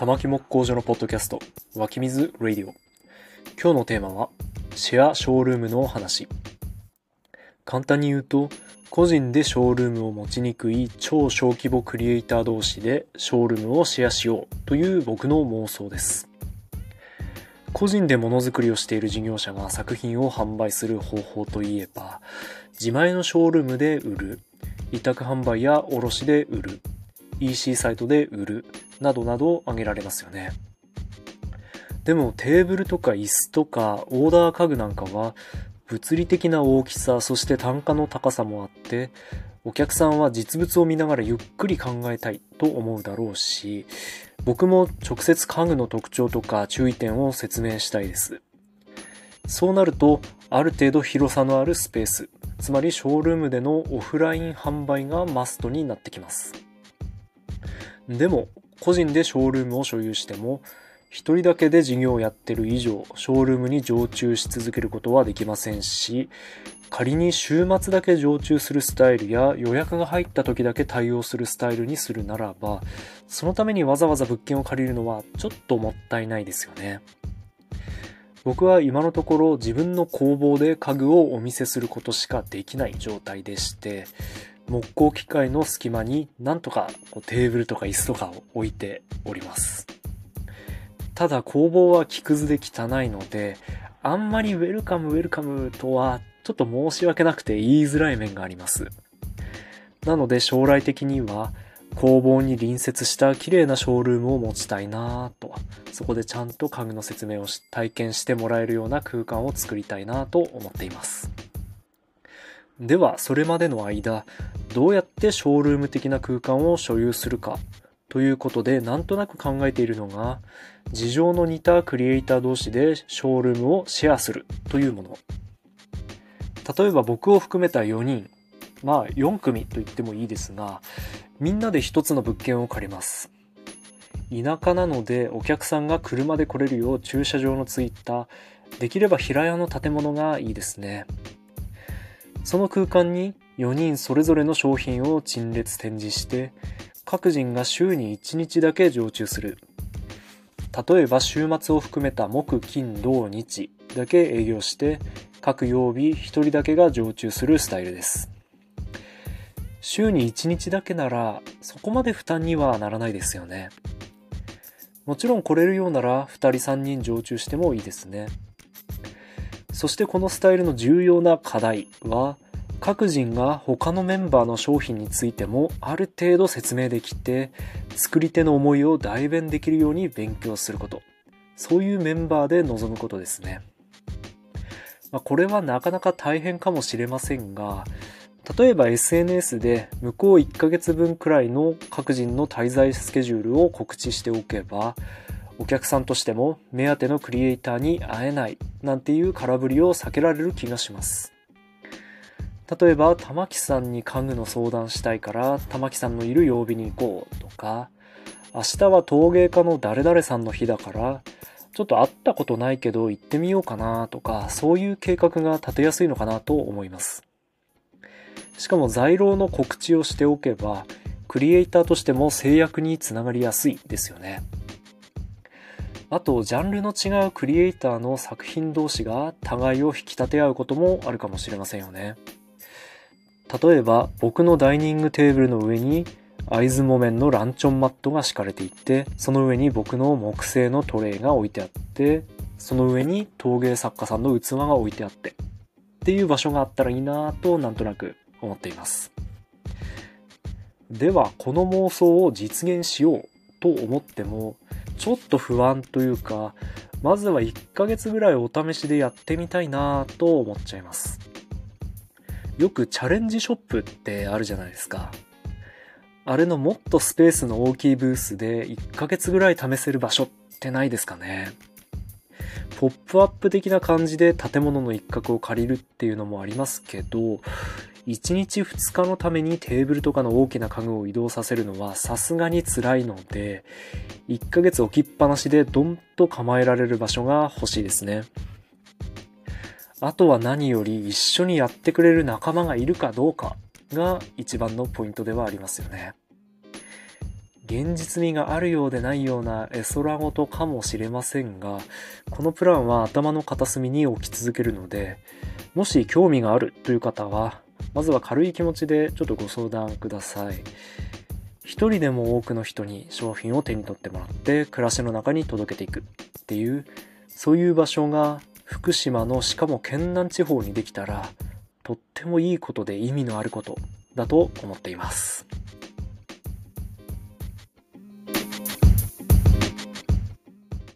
玉木木工所のポッドキャスト湧き水ラディオ今日のテーマはシェアショールームの話。簡単に言うと個人でショールームを持ちにくい超小規模クリエイター同士でショールームをシェアしようという僕の妄想です。個人でものづくりをしている事業者が作品を販売する方法といえば自前のショールームで売る委託販売や卸で売る EC サイトで売るなどなど挙げられますよね。でもテーブルとか椅子とかオーダー家具なんかは物理的な大きさそして単価の高さもあってお客さんは実物を見ながらゆっくり考えたいと思うだろうし僕も直接家具の特徴とか注意点を説明したいですそうなるとある程度広さのあるスペースつまりショールームでのオフライン販売がマストになってきますでも個人でショールームを所有しても一人だけで事業をやってる以上、ショールームに常駐し続けることはできませんし、仮に週末だけ常駐するスタイルや予約が入った時だけ対応するスタイルにするならば、そのためにわざわざ物件を借りるのはちょっともったいないですよね。僕は今のところ自分の工房で家具をお見せすることしかできない状態でして、木工機械の隙間になんとかテーブルとか椅子とかを置いております。ただ工房は木くずで汚いので、あんまりウェルカムウェルカムとはちょっと申し訳なくて言いづらい面があります。なので将来的には工房に隣接した綺麗なショールームを持ちたいなぁと、そこでちゃんと家具の説明を体験してもらえるような空間を作りたいなぁと思っています。では、それまでの間、どうやってショールーム的な空間を所有するかということで、なんとなく考えているのが、事情の似たクリエイター同士でショールームをシェアするというもの。例えば僕を含めた4人、まあ4組と言ってもいいですが、みんなで一つの物件を借ります。田舎なのでお客さんが車で来れるよう駐車場のついた、できれば平屋の建物がいいですね。その空間に4人それぞれの商品を陳列展示して、各人が週に1日だけ常駐する。例えば週末を含めた木、金、土、日だけ営業して、各曜日1人だけが常駐するスタイルです。週に1日だけなら、そこまで負担にはならないですよね。もちろん来れるようなら2人3人常駐してもいいですね。そしてこのスタイルの重要な課題は、各人が他のメンバーの商品についてもある程度説明できて、作り手の思いを代弁できるように勉強すること。そういうメンバーで臨むことですね。まあ、これはなかなか大変かもしれませんが、例えば SNS で向こう1ヶ月分くらいの各人の滞在スケジュールを告知しておけば、お客さんとしても目当てのクリエイターに会えないなんていう空振りを避けられる気がします。例えば、玉木さんに家具の相談したいから、玉木さんのいる曜日に行こうとか、明日は陶芸家の誰々さんの日だから、ちょっと会ったことないけど行ってみようかなとか、そういう計画が立てやすいのかなと思います。しかも在廊の告知をしておけば、クリエイターとしても制約につながりやすいですよね。あと、ジャンルの違うクリエイターの作品同士が互いを引き立て合うこともあるかもしれませんよね。例えば僕のダイニングテーブルの上に会津木綿のランチョンマットが敷かれていてその上に僕の木製のトレイが置いてあってその上に陶芸作家さんの器が置いてあってっていう場所があったらいいなぁとなんとなく思っています。ではこの妄想を実現しようと思ってもちょっと不安というかまずは1ヶ月ぐらいお試しでやってみたいなぁと思っちゃいます。よくチャレンジショップってあるじゃないですか。あれのもっとスペースの大きいブースで1ヶ月ぐらい試せる場所ってないですかね。ポップアップ的な感じで建物の一角を借りるっていうのもありますけど、1日2日のためにテーブルとかの大きな家具を移動させるのはさすがに辛いので、1ヶ月置きっぱなしでドンと構えられる場所が欲しいですね。あとは何より一緒にやってくれる仲間がいるかどうかが一番のポイントではありますよね。現実味があるようでないような絵空事かもしれませんがこのプランは頭の片隅に置き続けるのでもし興味があるという方はまずは軽い気持ちでちょっとご相談ください一人でも多くの人に商品を手に取ってもらって暮らしの中に届けていくっていうそういう場所が福島のしかも県南地方にできたらとってもいいことで意味のあることだと思っています。